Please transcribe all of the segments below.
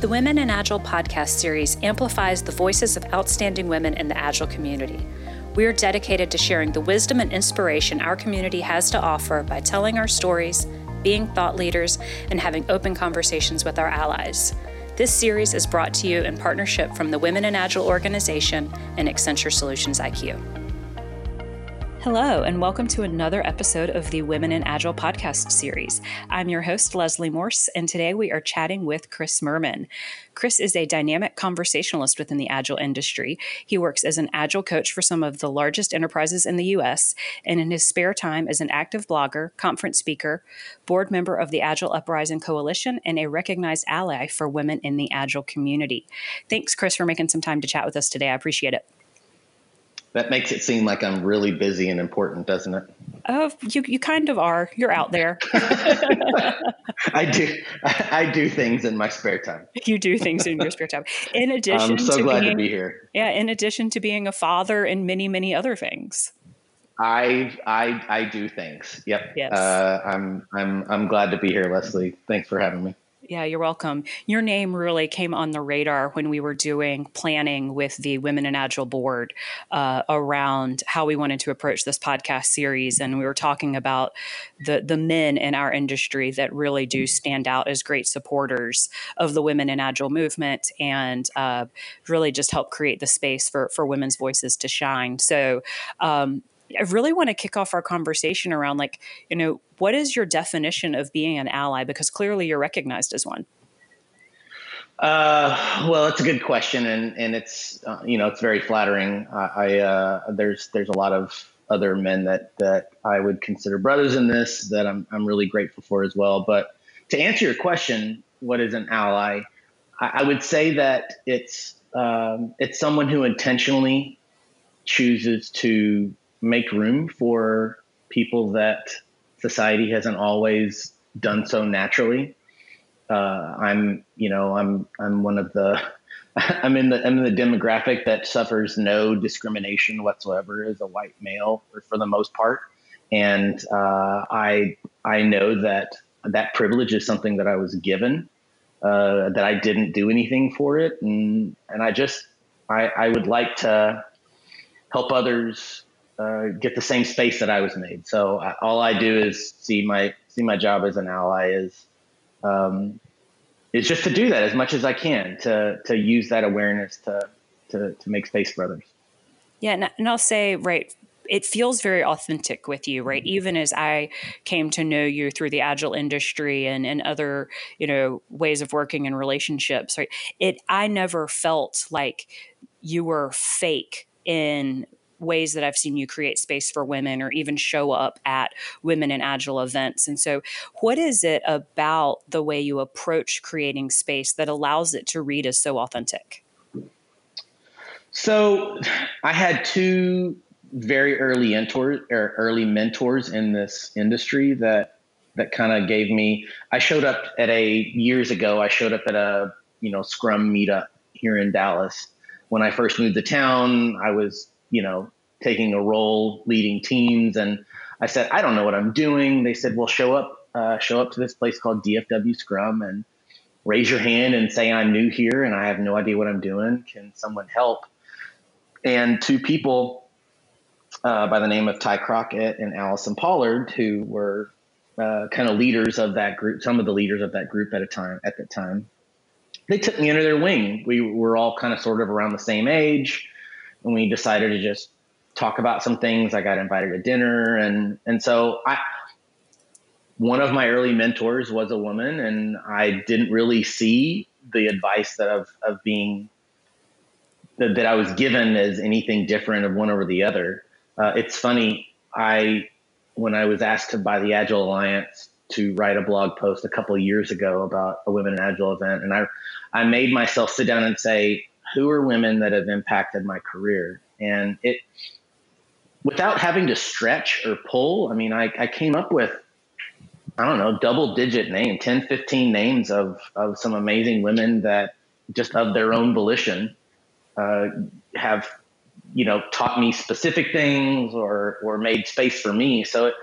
The Women in Agile podcast series amplifies the voices of outstanding women in the Agile community. We are dedicated to sharing the wisdom and inspiration our community has to offer by telling our stories, being thought leaders, and having open conversations with our allies. This series is brought to you in partnership from the Women in Agile organization and Accenture Solutions IQ. Hello, and welcome to another episode of the Women in Agile podcast series. I'm your host, Leslie Morse, and today we are chatting with Chris Murman. Chris is a dynamic conversationalist within the Agile industry. He works as an Agile coach for some of the largest enterprises in the U.S., and in his spare time is an active blogger, conference speaker, board member of the Agile Uprising Coalition, and a recognized ally for women in the Agile community. Thanks, Chris, for making some time to chat with us today. I appreciate it. That makes it seem like I'm really busy and important, doesn't it? Oh, you you kind of are. You're out there. I do. I do things in my spare time. You do things in your spare time. In addition, I'm so to glad being, to be here. Yeah, in addition to being a father and many many other things. I I I do things. Yep. Yes. Uh, I'm I'm I'm glad to be here, Leslie. Thanks for having me. Yeah, you're welcome. Your name really came on the radar when we were doing planning with the Women in Agile board uh, around how we wanted to approach this podcast series, and we were talking about the the men in our industry that really do stand out as great supporters of the Women in Agile movement, and uh, really just help create the space for for women's voices to shine. So. Um, I really want to kick off our conversation around like, you know, what is your definition of being an ally? Because clearly you're recognized as one. Uh, well, it's a good question, and and it's uh, you know it's very flattering. I, I uh, there's there's a lot of other men that that I would consider brothers in this that I'm I'm really grateful for as well. But to answer your question, what is an ally? I, I would say that it's um, it's someone who intentionally chooses to make room for people that society hasn't always done so naturally. Uh, I'm, you know, I'm, I'm one of the, I'm in the, I'm in the demographic that suffers no discrimination whatsoever as a white male, or for the most part, and uh, I, I know that that privilege is something that I was given, uh, that I didn't do anything for it, and and I just, I, I would like to help others uh, get the same space that I was made. So I, all I do is see my see my job as an ally is um, is just to do that as much as I can to to use that awareness to to to make space for others. Yeah, and, and I'll say right. It feels very authentic with you, right? Even as I came to know you through the agile industry and, and other, you know, ways of working and relationships, right? It I never felt like you were fake in ways that I've seen you create space for women or even show up at women in agile events. And so, what is it about the way you approach creating space that allows it to read as so authentic? So, I had two very early mentors or er, early mentors in this industry that that kind of gave me I showed up at a years ago I showed up at a you know scrum meetup here in Dallas when I first moved to town I was you know, taking a role leading teams. And I said, I don't know what I'm doing. They said, well, show up, uh, show up to this place called DFW Scrum and raise your hand and say, I'm new here and I have no idea what I'm doing. Can someone help? And two people uh, by the name of Ty Crockett and Allison Pollard, who were uh, kind of leaders of that group, some of the leaders of that group at a time at that time, they took me under their wing. We were all kind of sort of around the same age and we decided to just talk about some things. I got invited to dinner, and and so I. One of my early mentors was a woman, and I didn't really see the advice that of of being that, that I was given as anything different of one over the other. Uh, it's funny. I when I was asked to by the Agile Alliance to write a blog post a couple years ago about a Women in Agile event, and I I made myself sit down and say, who are women that have impacted my career? And it, without having to stretch or pull, I mean, I, I came up with, I don't know, double digit name, 10, 15 names of, of some amazing women that just of their own volition uh, have, you know, taught me specific things or, or made space for me. So it,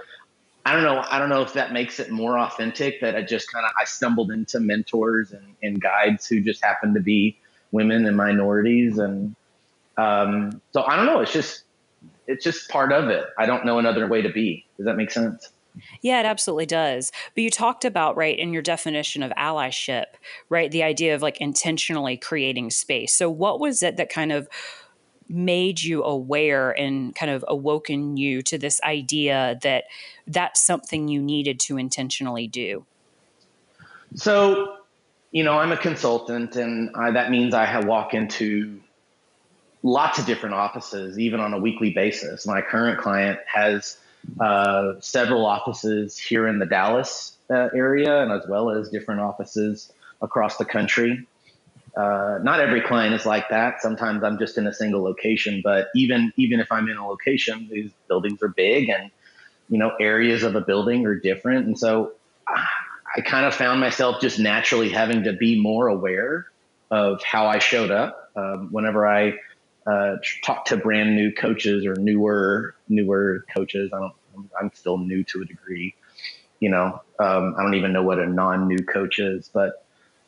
I don't know. I don't know if that makes it more authentic that I just kind of I stumbled into mentors and, and guides who just happened to be women and minorities, and um, so I don't know. It's just it's just part of it. I don't know another way to be. Does that make sense? Yeah, it absolutely does. But you talked about, right, in your definition of allyship, right, the idea of like intentionally creating space. So, what was it that kind of made you aware and kind of awoken you to this idea that that's something you needed to intentionally do? So, you know, I'm a consultant, and I, that means I walk into lots of different offices, even on a weekly basis. My current client has uh, several offices here in the Dallas uh, area, and as well as different offices across the country. Uh, not every client is like that. Sometimes I'm just in a single location, but even even if I'm in a location, these buildings are big, and you know areas of a building are different, and so I kind of found myself just naturally having to be more aware of how I showed up um, whenever I uh, talk to brand new coaches or newer newer coaches. I don't. I'm still new to a degree. You know, um, I don't even know what a non-new coach is. But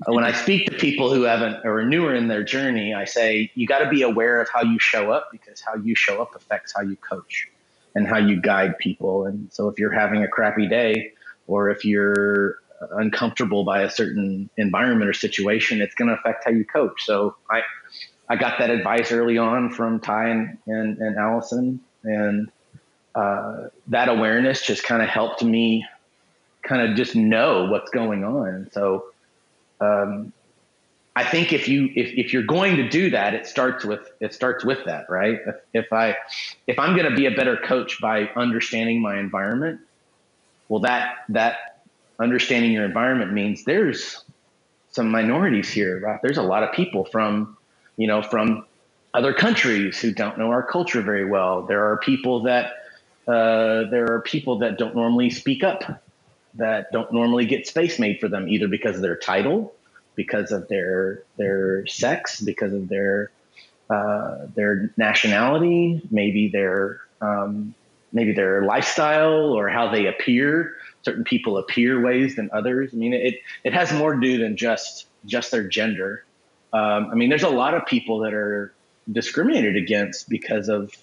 uh, when I speak to people who haven't or are newer in their journey, I say you got to be aware of how you show up because how you show up affects how you coach and how you guide people. And so if you're having a crappy day, or if you're uncomfortable by a certain environment or situation, it's going to affect how you coach. So I I got that advice early on from Ty and, and, and Allison. And uh, that awareness just kind of helped me kind of just know what's going on. So um, I think if you if, if you're going to do that, it starts with it starts with that, right? If, if I if I'm going to be a better coach by understanding my environment, well, that that understanding your environment means there's some minorities here. Right? There's a lot of people from you know, from other countries who don't know our culture very well. There are people that uh, there are people that don't normally speak up, that don't normally get space made for them, either because of their title, because of their their sex, because of their uh, their nationality, maybe their um, maybe their lifestyle or how they appear. Certain people appear ways than others. I mean, it it has more to do than just just their gender. Um, I mean, there's a lot of people that are discriminated against because of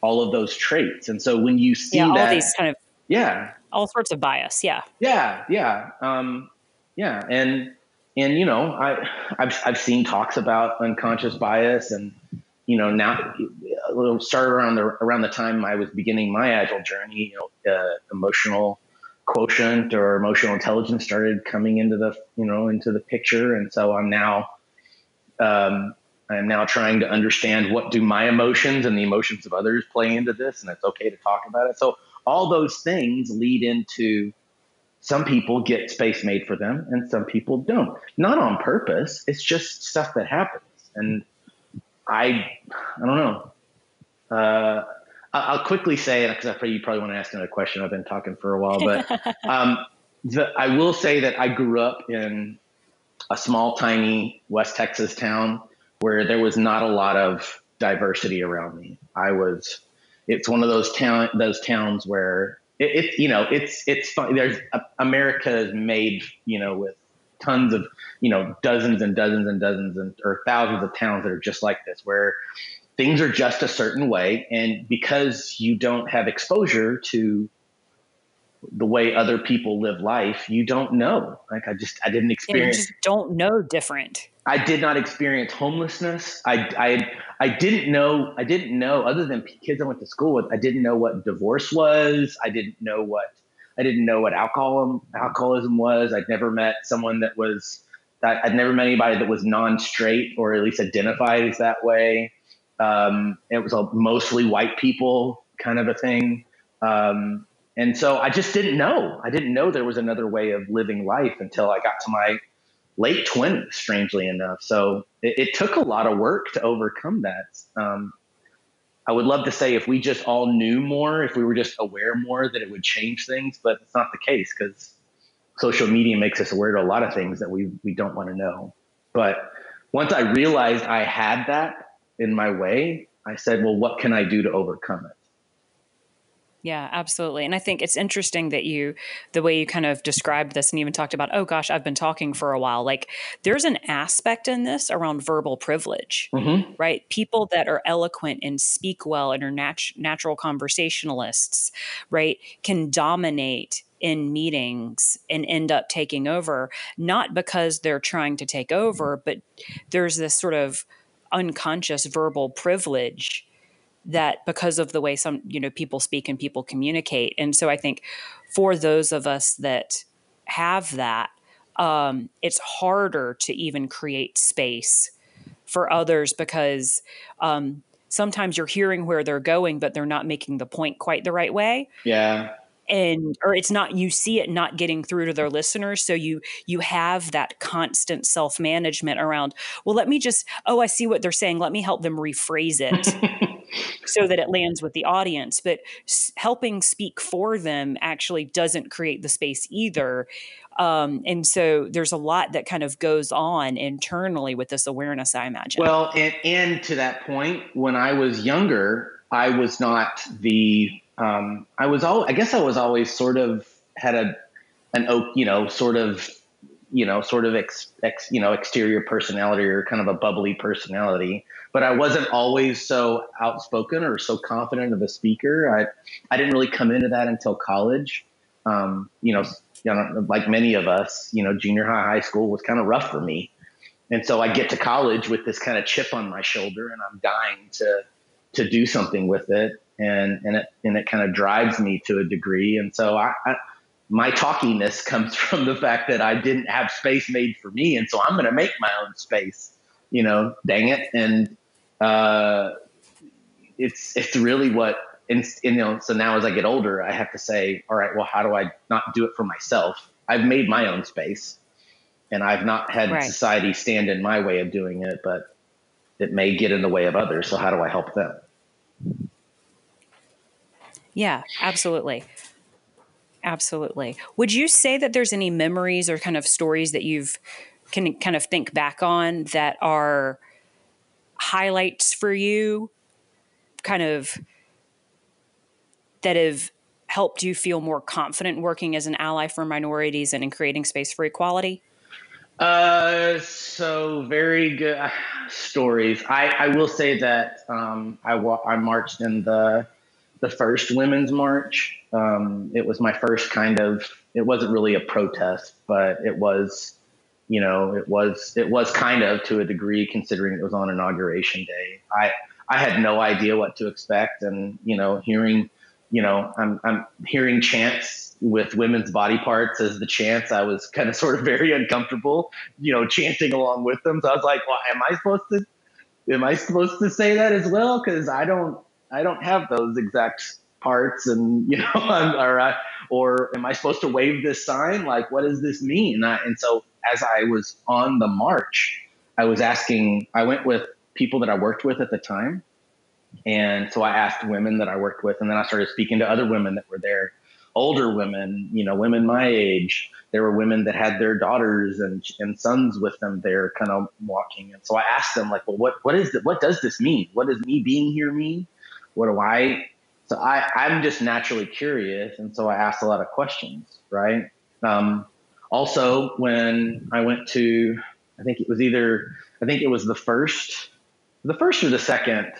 all of those traits. And so when you see yeah, all that, these kind of yeah, all sorts of bias, yeah, yeah, yeah, um, yeah, and and you know, I I've I've seen talks about unconscious bias, and you know, now a little started around the around the time I was beginning my agile journey. You know, uh, emotional quotient or emotional intelligence started coming into the you know into the picture, and so I'm now um, I'm now trying to understand what do my emotions and the emotions of others play into this, and it's okay to talk about it. So all those things lead into some people get space made for them, and some people don't. Not on purpose. It's just stuff that happens, and I I don't know. Uh, I'll quickly say it because I feel you probably want to ask another question. I've been talking for a while, but um, the, I will say that I grew up in a small, tiny West Texas town where there was not a lot of diversity around me. I was, it's one of those town, those towns where it, it you know, it's, it's fun. There's uh, America is made, you know, with tons of, you know, dozens and dozens and dozens and, or thousands of towns that are just like this, where things are just a certain way. And because you don't have exposure to the way other people live life, you don't know. Like I just I didn't experience. Yeah, just don't know different. I did not experience homelessness. I I I didn't know. I didn't know other than kids I went to school with. I didn't know what divorce was. I didn't know what I didn't know what alcohol alcoholism was. I'd never met someone that was. That I'd never met anybody that was non-straight or at least identified as that way. Um, it was a mostly white people kind of a thing. Um, and so I just didn't know. I didn't know there was another way of living life until I got to my late 20s, strangely enough. So it, it took a lot of work to overcome that. Um, I would love to say if we just all knew more, if we were just aware more, that it would change things, but it's not the case because social media makes us aware to a lot of things that we, we don't want to know. But once I realized I had that in my way, I said, well, what can I do to overcome it? Yeah, absolutely. And I think it's interesting that you, the way you kind of described this and even talked about, oh gosh, I've been talking for a while. Like there's an aspect in this around verbal privilege, mm-hmm. right? People that are eloquent and speak well and are nat- natural conversationalists, right, can dominate in meetings and end up taking over, not because they're trying to take over, but there's this sort of unconscious verbal privilege that because of the way some you know people speak and people communicate. And so i think for those of us that have that um, it's harder to even create space for others because um, sometimes you're hearing where they're going but they're not making the point quite the right way. Yeah and or it's not you see it not getting through to their listeners so you you have that constant self management around well let me just oh i see what they're saying let me help them rephrase it so that it lands with the audience. But helping speak for them actually doesn't create the space either. Um, and so there's a lot that kind of goes on internally with this awareness, I imagine. Well, and, and to that point, when I was younger, I was not the, um, I was all, I guess I was always sort of had a, an, oak you know, sort of you know, sort of ex, ex, you know, exterior personality or kind of a bubbly personality. But I wasn't always so outspoken or so confident of a speaker. I, I didn't really come into that until college. Um, you know, you know, like many of us, you know, junior high, high school was kind of rough for me. And so I get to college with this kind of chip on my shoulder and I'm dying to, to do something with it. And, and it, and it kind of drives me to a degree. And so I, I my talkiness comes from the fact that I didn't have space made for me, and so I'm going to make my own space. You know, dang it, and uh, it's it's really what. And, and, you know, so now as I get older, I have to say, all right, well, how do I not do it for myself? I've made my own space, and I've not had right. society stand in my way of doing it, but it may get in the way of others. So how do I help them? Yeah, absolutely. Absolutely. Would you say that there's any memories or kind of stories that you've can kind of think back on that are highlights for you, kind of that have helped you feel more confident working as an ally for minorities and in creating space for equality? Uh, so very good uh, stories. I, I will say that um, I I marched in the the first women's march. Um, it was my first kind of. It wasn't really a protest, but it was, you know, it was it was kind of to a degree, considering it was on inauguration day. I I had no idea what to expect, and you know, hearing, you know, I'm I'm hearing chants with women's body parts as the chants. I was kind of sort of very uncomfortable, you know, chanting along with them. So I was like, well, am I supposed to? Am I supposed to say that as well? Because I don't I don't have those exact parts and you know or uh, or am I supposed to wave this sign? Like what does this mean? And, I, and so as I was on the march I was asking I went with people that I worked with at the time. And so I asked women that I worked with and then I started speaking to other women that were there older women you know women my age. There were women that had their daughters and, and sons with them there kind of walking. And so I asked them like well what what is what does this mean? What does me being here mean what do I? So I, I'm just naturally curious, and so I asked a lot of questions, right? Um, also, when I went to, I think it was either, I think it was the first, the first or the second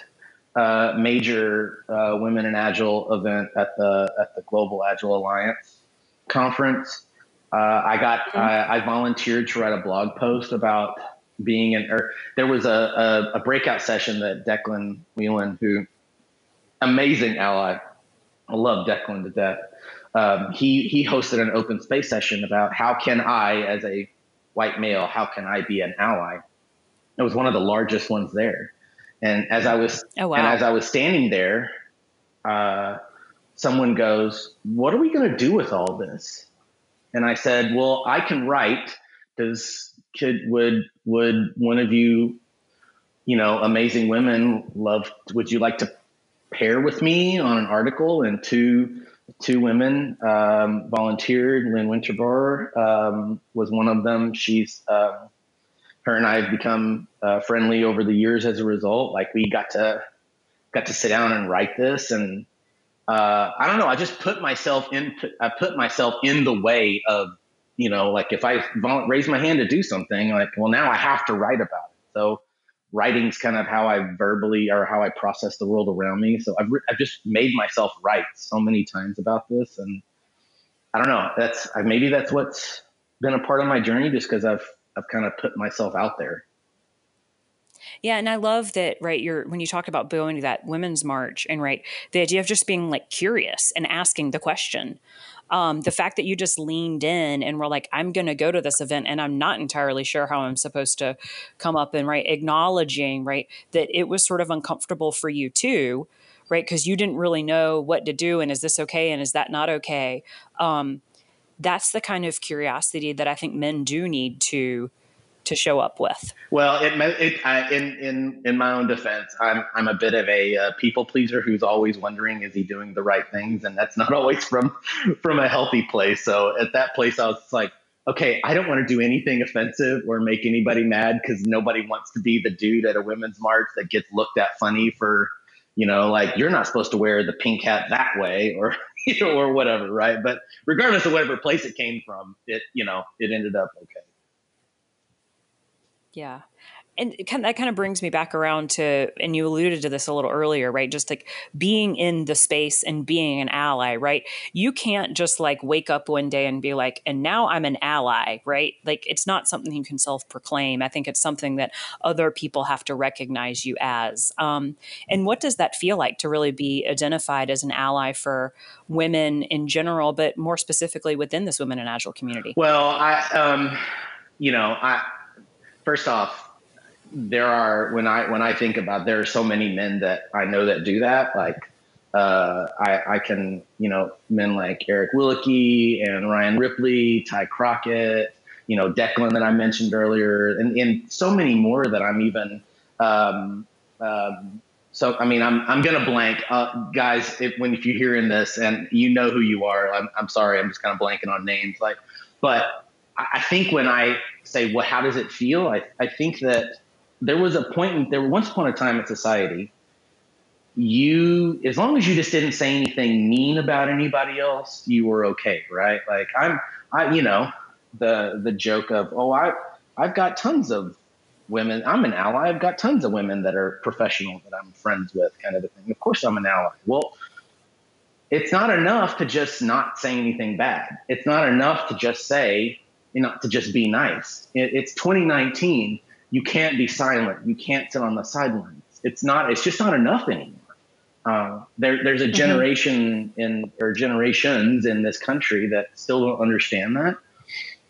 uh, major uh, Women in Agile event at the at the Global Agile Alliance conference. Uh, I got mm-hmm. I, I volunteered to write a blog post about being in, or there was a, a, a breakout session that Declan Whelan, who amazing ally. I love Declan to death. Um, he he hosted an open space session about how can I, as a white male, how can I be an ally? It was one of the largest ones there, and as I was oh, wow. and as I was standing there, uh, someone goes, "What are we going to do with all this?" And I said, "Well, I can write. Does could would would one of you, you know, amazing women love? Would you like to pair with me on an article, and two two women um, volunteered. Lynn Winterboer um, was one of them. She's uh, her and I have become uh, friendly over the years as a result. Like we got to got to sit down and write this, and uh, I don't know. I just put myself in. I put myself in the way of, you know, like if I raise my hand to do something, like, well, now I have to write about it. So writing's kind of how I verbally or how I process the world around me. So I've, I've just made myself write so many times about this. And I don't know, that's maybe that's what's been a part of my journey just because I've, I've kind of put myself out there. Yeah, and I love that, right? You're when you talk about going to that women's march and right, the idea of just being like curious and asking the question. Um, the fact that you just leaned in and were like, I'm going to go to this event and I'm not entirely sure how I'm supposed to come up and right, acknowledging right that it was sort of uncomfortable for you too, right? Because you didn't really know what to do and is this okay and is that not okay? Um, that's the kind of curiosity that I think men do need to to show up with? Well, it, it I, in in in my own defense, I'm I'm a bit of a uh, people pleaser who's always wondering is he doing the right things, and that's not always from from a healthy place. So at that place, I was like, okay, I don't want to do anything offensive or make anybody mad because nobody wants to be the dude at a women's march that gets looked at funny for, you know, like you're not supposed to wear the pink hat that way or you know or whatever, right? But regardless of whatever place it came from, it you know it ended up okay. Yeah. And kind of, that kind of brings me back around to, and you alluded to this a little earlier, right? Just like being in the space and being an ally, right? You can't just like wake up one day and be like, and now I'm an ally, right? Like it's not something you can self proclaim. I think it's something that other people have to recognize you as. Um, and what does that feel like to really be identified as an ally for women in general, but more specifically within this Women in Agile community? Well, I, um, you know, I, first off, there are when I when I think about there are so many men that I know that do that. Like uh, I, I can you know men like Eric Willeke and Ryan Ripley, Ty Crockett, you know Declan that I mentioned earlier, and, and so many more that I'm even. Um, um, so I mean I'm I'm gonna blank, uh, guys. If, when if you're hearing this and you know who you are, I'm I'm sorry. I'm just kind of blanking on names. Like, but I think when I say, well, how does it feel? I, I think that there was a point, in, there once upon a time in society, you, as long as you just didn't say anything mean about anybody else, you were okay, right? Like I'm, I, you know, the, the joke of, oh, I, I've got tons of women. I'm an ally. I've got tons of women that are professional that I'm friends with kind of a thing. Of course I'm an ally. Well, it's not enough to just not say anything bad. It's not enough to just say, know, to just be nice. It, it's 2019. You can't be silent. You can't sit on the sidelines. It's not. It's just not enough anymore. Uh, there, there's a mm-hmm. generation mm-hmm. in or generations in this country that still don't understand that.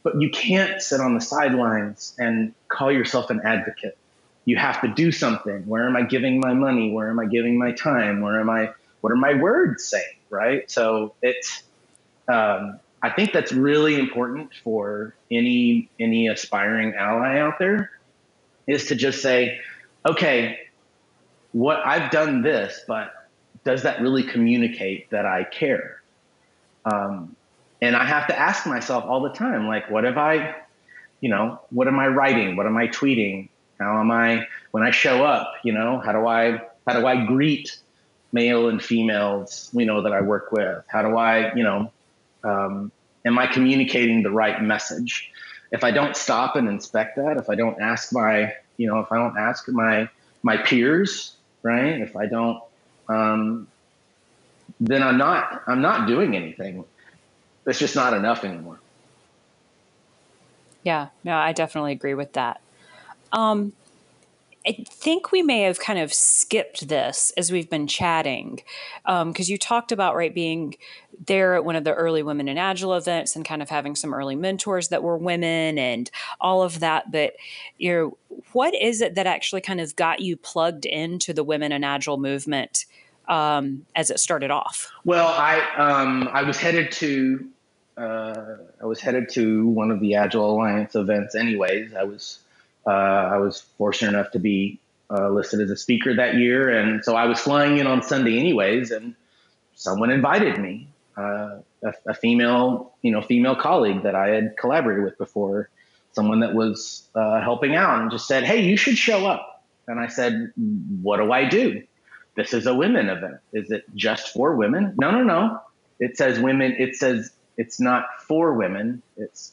But you can't sit on the sidelines and call yourself an advocate. You have to do something. Where am I giving my money? Where am I giving my time? Where am I? What are my words saying? Right. So it's um, I think that's really important for any any aspiring ally out there is to just say, okay, what I've done this, but does that really communicate that I care? Um, and I have to ask myself all the time, like, what have I, you know, what am I writing? What am I tweeting? How am I when I show up? You know, how do I how do I greet male and females? You know that I work with. How do I, you know, um, am I communicating the right message? If I don't stop and inspect that, if I don't ask my, you know, if I don't ask my my peers, right? If I don't, um, then I'm not I'm not doing anything. It's just not enough anymore. Yeah, no, I definitely agree with that. Um, I think we may have kind of skipped this as we've been chatting, because um, you talked about right being there at one of the early Women in Agile events and kind of having some early mentors that were women and all of that. But you know, what is it that actually kind of got you plugged into the Women in Agile movement um, as it started off? Well, I um, I was headed to uh, I was headed to one of the Agile Alliance events. Anyways, I was uh, I was fortunate enough to be uh, listed as a speaker that year, and so I was flying in on Sunday anyways, and someone invited me, uh, a, a, female, you know, female colleague that I had collaborated with before, someone that was uh, helping out, and just said, "Hey, you should show up." And I said, "What do I do?" this is a women event. Is it just for women? No, no, no. It says women. It says it's not for women. It's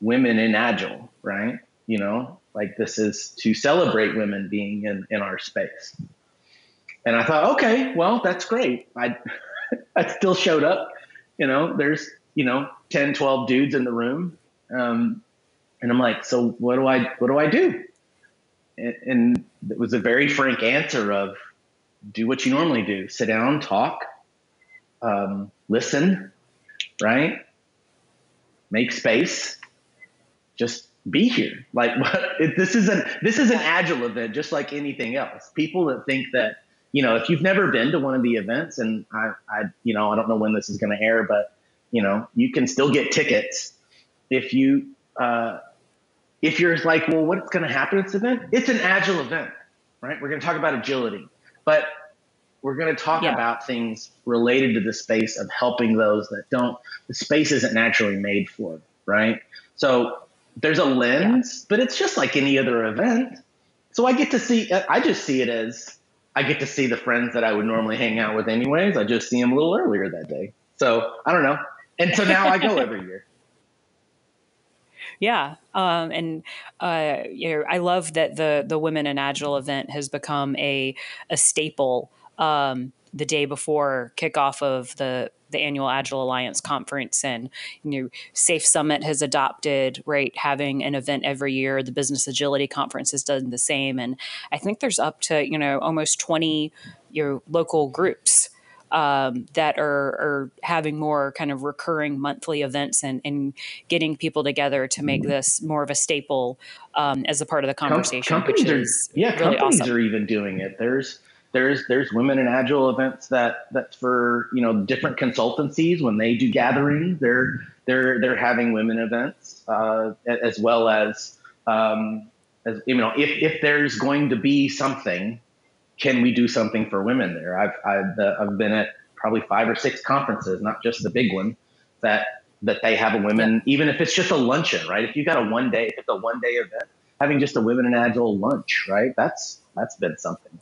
women in agile, right? You know, like this is to celebrate women being in, in our space. And I thought, okay, well, that's great. I, I still showed up. You know, there's, you know, 10, 12 dudes in the room. Um, and I'm like, so what do I, what do I do? And, and it was a very frank answer of do what you normally do, sit down, talk, um, listen, right? Make space, just be here. Like it, this is an this is an agile event, just like anything else. People that think that you know, if you've never been to one of the events, and I, I you know, I don't know when this is going to air, but you know, you can still get tickets if you uh, if you're like, well, what's going to happen at this event? It's an agile event, right? We're going to talk about agility, but we're going to talk yeah. about things related to the space of helping those that don't. The space isn't naturally made for, right? So there's a lens, yeah. but it's just like any other event. So I get to see, I just see it as I get to see the friends that I would normally hang out with anyways. I just see them a little earlier that day. So I don't know. And so now I go every year. Yeah, um, and uh, you know, I love that the the Women in Agile event has become a a staple. Um, the day before kickoff of the the annual Agile Alliance conference, and you know, SAFe Summit has adopted right having an event every year. The Business Agility Conference has done the same, and I think there's up to you know almost twenty your know, local groups. Um, that are, are, having more kind of recurring monthly events and, and, getting people together to make this more of a staple um, as a part of the conversation. Com- companies are, yeah, really companies awesome. are even doing it. There's there's there's women in agile events that that's for you know different consultancies when they do gatherings they're they're they're having women events uh, as well as um, as you know if if there's going to be something can we do something for women there? I've I've, uh, I've been at probably five or six conferences not just the big one that that they have a women even if it's just a luncheon right? If you got a one day if it's a one day event having just a women in agile lunch right? That's that's been something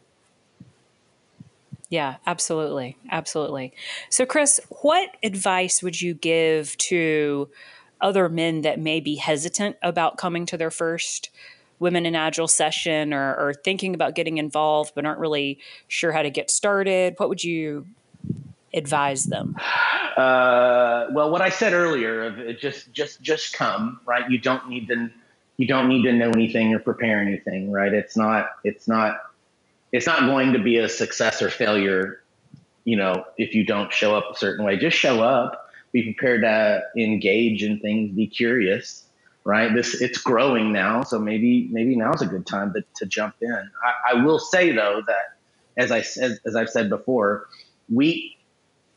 yeah, absolutely. Absolutely. So, Chris, what advice would you give to other men that may be hesitant about coming to their first Women in Agile session or, or thinking about getting involved but aren't really sure how to get started? What would you advise them? Uh, well, what I said earlier, just just just come, right? You don't need to you don't need to know anything or prepare anything, right? It's not it's not it's not going to be a success or failure, you know, if you don't show up a certain way. Just show up, be prepared to engage in things, be curious, right? This it's growing now, so maybe maybe now's a good time to, to jump in. I, I will say though that as I said as I've said before, we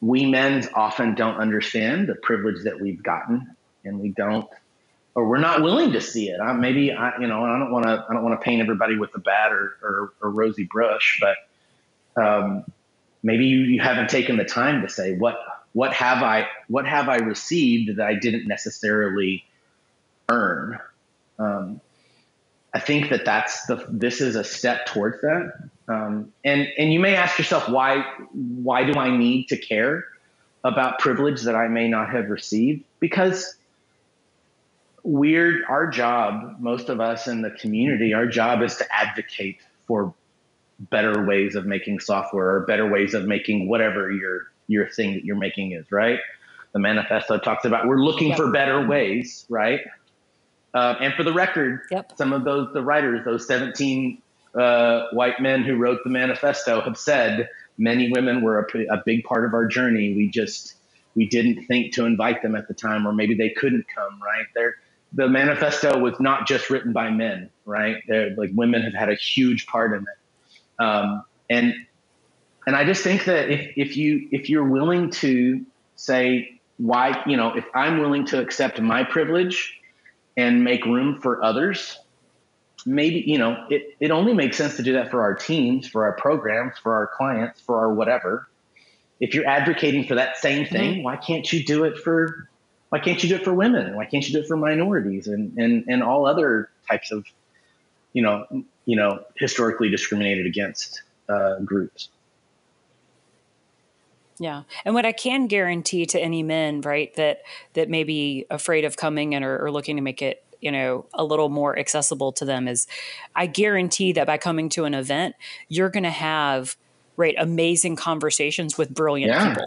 we men often don't understand the privilege that we've gotten, and we don't or we're not willing to see it. I, maybe I, you know, I don't want to, I don't want to paint everybody with a bad or, or, or rosy brush, but um, maybe you, you haven't taken the time to say what, what have I, what have I received that I didn't necessarily earn. Um, I think that that's the, this is a step towards that. Um, and, and you may ask yourself, why, why do I need to care about privilege that I may not have received? Because we're our job most of us in the community our job is to advocate for better ways of making software or better ways of making whatever your your thing that you're making is right the manifesto talks about we're looking yep. for better ways right uh, and for the record yep. some of those the writers those 17 uh, white men who wrote the manifesto have said many women were a, a big part of our journey we just we didn't think to invite them at the time or maybe they couldn't come right they're the manifesto was not just written by men, right? They're, like women have had a huge part in it, um, and and I just think that if if you if you're willing to say why, you know, if I'm willing to accept my privilege and make room for others, maybe you know it it only makes sense to do that for our teams, for our programs, for our clients, for our whatever. If you're advocating for that same thing, mm-hmm. why can't you do it for why can't you do it for women? Why can't you do it for minorities and, and, and all other types of, you know, you know, historically discriminated against uh, groups? Yeah. And what I can guarantee to any men, right, that that may be afraid of coming and are, are looking to make it you know a little more accessible to them is i guarantee that by coming to an event you're going to have right amazing conversations with brilliant yeah. people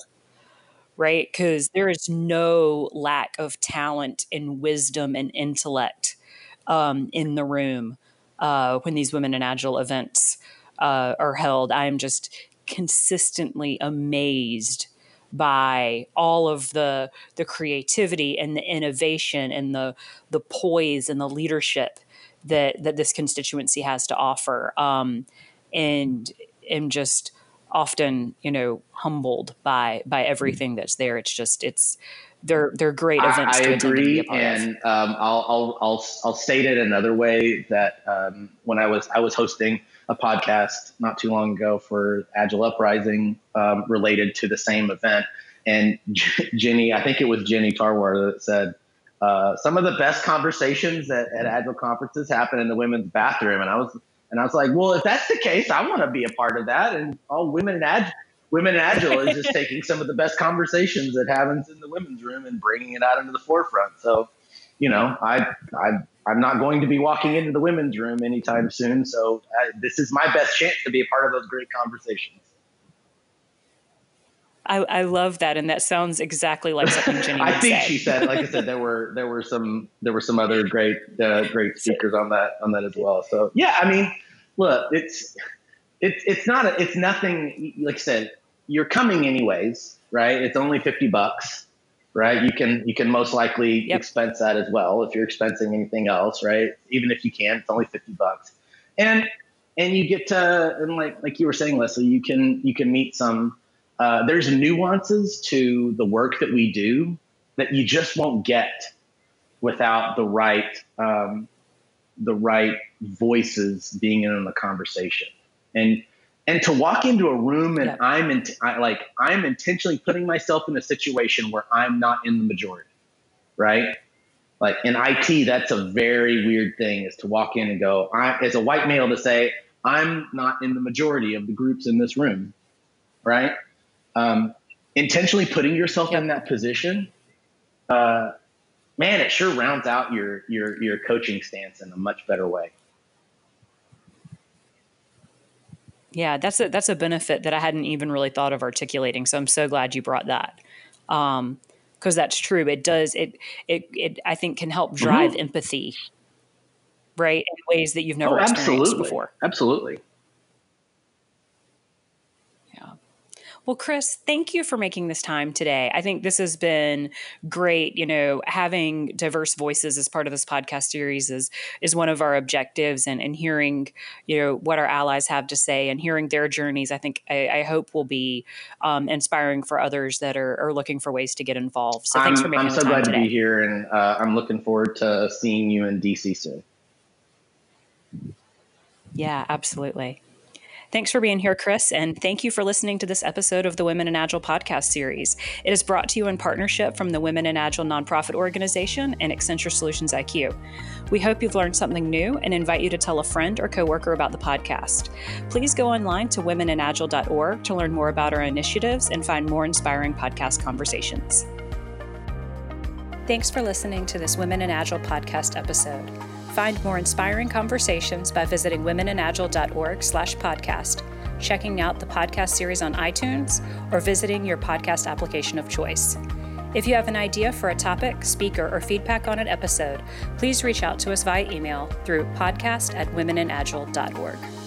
right? Because there is no lack of talent and wisdom and intellect um, in the room uh, when these women in agile events uh, are held. I'm just consistently amazed by all of the the creativity and the innovation and the the poise and the leadership that that this constituency has to offer um, and am just often you know humbled by by everything that's there it's just it's they're they're great events I, I agree and um, I'll, I'll I'll I'll state it another way that um, when I was I was hosting a podcast not too long ago for Agile Uprising um, related to the same event. And Jenny, I think it was Jenny Tarwater that said, uh, some of the best conversations at, at Agile conferences happen in the women's bathroom. And I was, and I was like, well, if that's the case, I want to be a part of that. And all women in Agile, women in Agile is just taking some of the best conversations that happens in the women's room and bringing it out into the forefront. So, you know, I, I, I'm not going to be walking into the women's room anytime soon. So uh, this is my best chance to be a part of those great conversations. I, I love that, and that sounds exactly like something Jenny. I think say. she said, like I said, there were there were some there were some other great uh, great speakers on that on that as well. So yeah, I mean, look, it's it's it's not a, it's nothing. Like I said, you're coming anyways, right? It's only fifty bucks right? You can you can most likely yep. expense that as well if you're expensing anything else, right? Even if you can, it's only fifty bucks, and and you get to and like like you were saying, Leslie, you can you can meet some. Uh, there's nuances to the work that we do that you just won't get without the right um, the right voices being in on the conversation and and to walk into a room and I'm in, I, like I'm intentionally putting myself in a situation where I'm not in the majority, right? Like in IT, that's a very weird thing is to walk in and go, I, as a white male, to say I'm not in the majority of the groups in this room, right? Um, intentionally putting yourself in that position, uh, man, it sure rounds out your your your coaching stance in a much better way. Yeah, that's a that's a benefit that I hadn't even really thought of articulating. So I'm so glad you brought that. Um, because that's true. It does it it it I think can help drive mm-hmm. empathy, right, in ways that you've never oh, experienced before. Absolutely. Well, Chris, thank you for making this time today. I think this has been great. You know, having diverse voices as part of this podcast series is is one of our objectives, and and hearing you know what our allies have to say and hearing their journeys. I think I, I hope will be um, inspiring for others that are, are, looking for ways to get involved. So thanks I'm, for making. It. I'm so glad today. to be here, and uh, I'm looking forward to seeing you in DC soon. Yeah, absolutely. Thanks for being here, Chris, and thank you for listening to this episode of the Women in Agile podcast series. It is brought to you in partnership from the Women in Agile nonprofit organization and Accenture Solutions IQ. We hope you've learned something new and invite you to tell a friend or coworker about the podcast. Please go online to womeninagile.org to learn more about our initiatives and find more inspiring podcast conversations. Thanks for listening to this Women in Agile podcast episode. Find more inspiring conversations by visiting womeninagile.org slash podcast, checking out the podcast series on iTunes, or visiting your podcast application of choice. If you have an idea for a topic, speaker, or feedback on an episode, please reach out to us via email through podcast at womeninagile.org.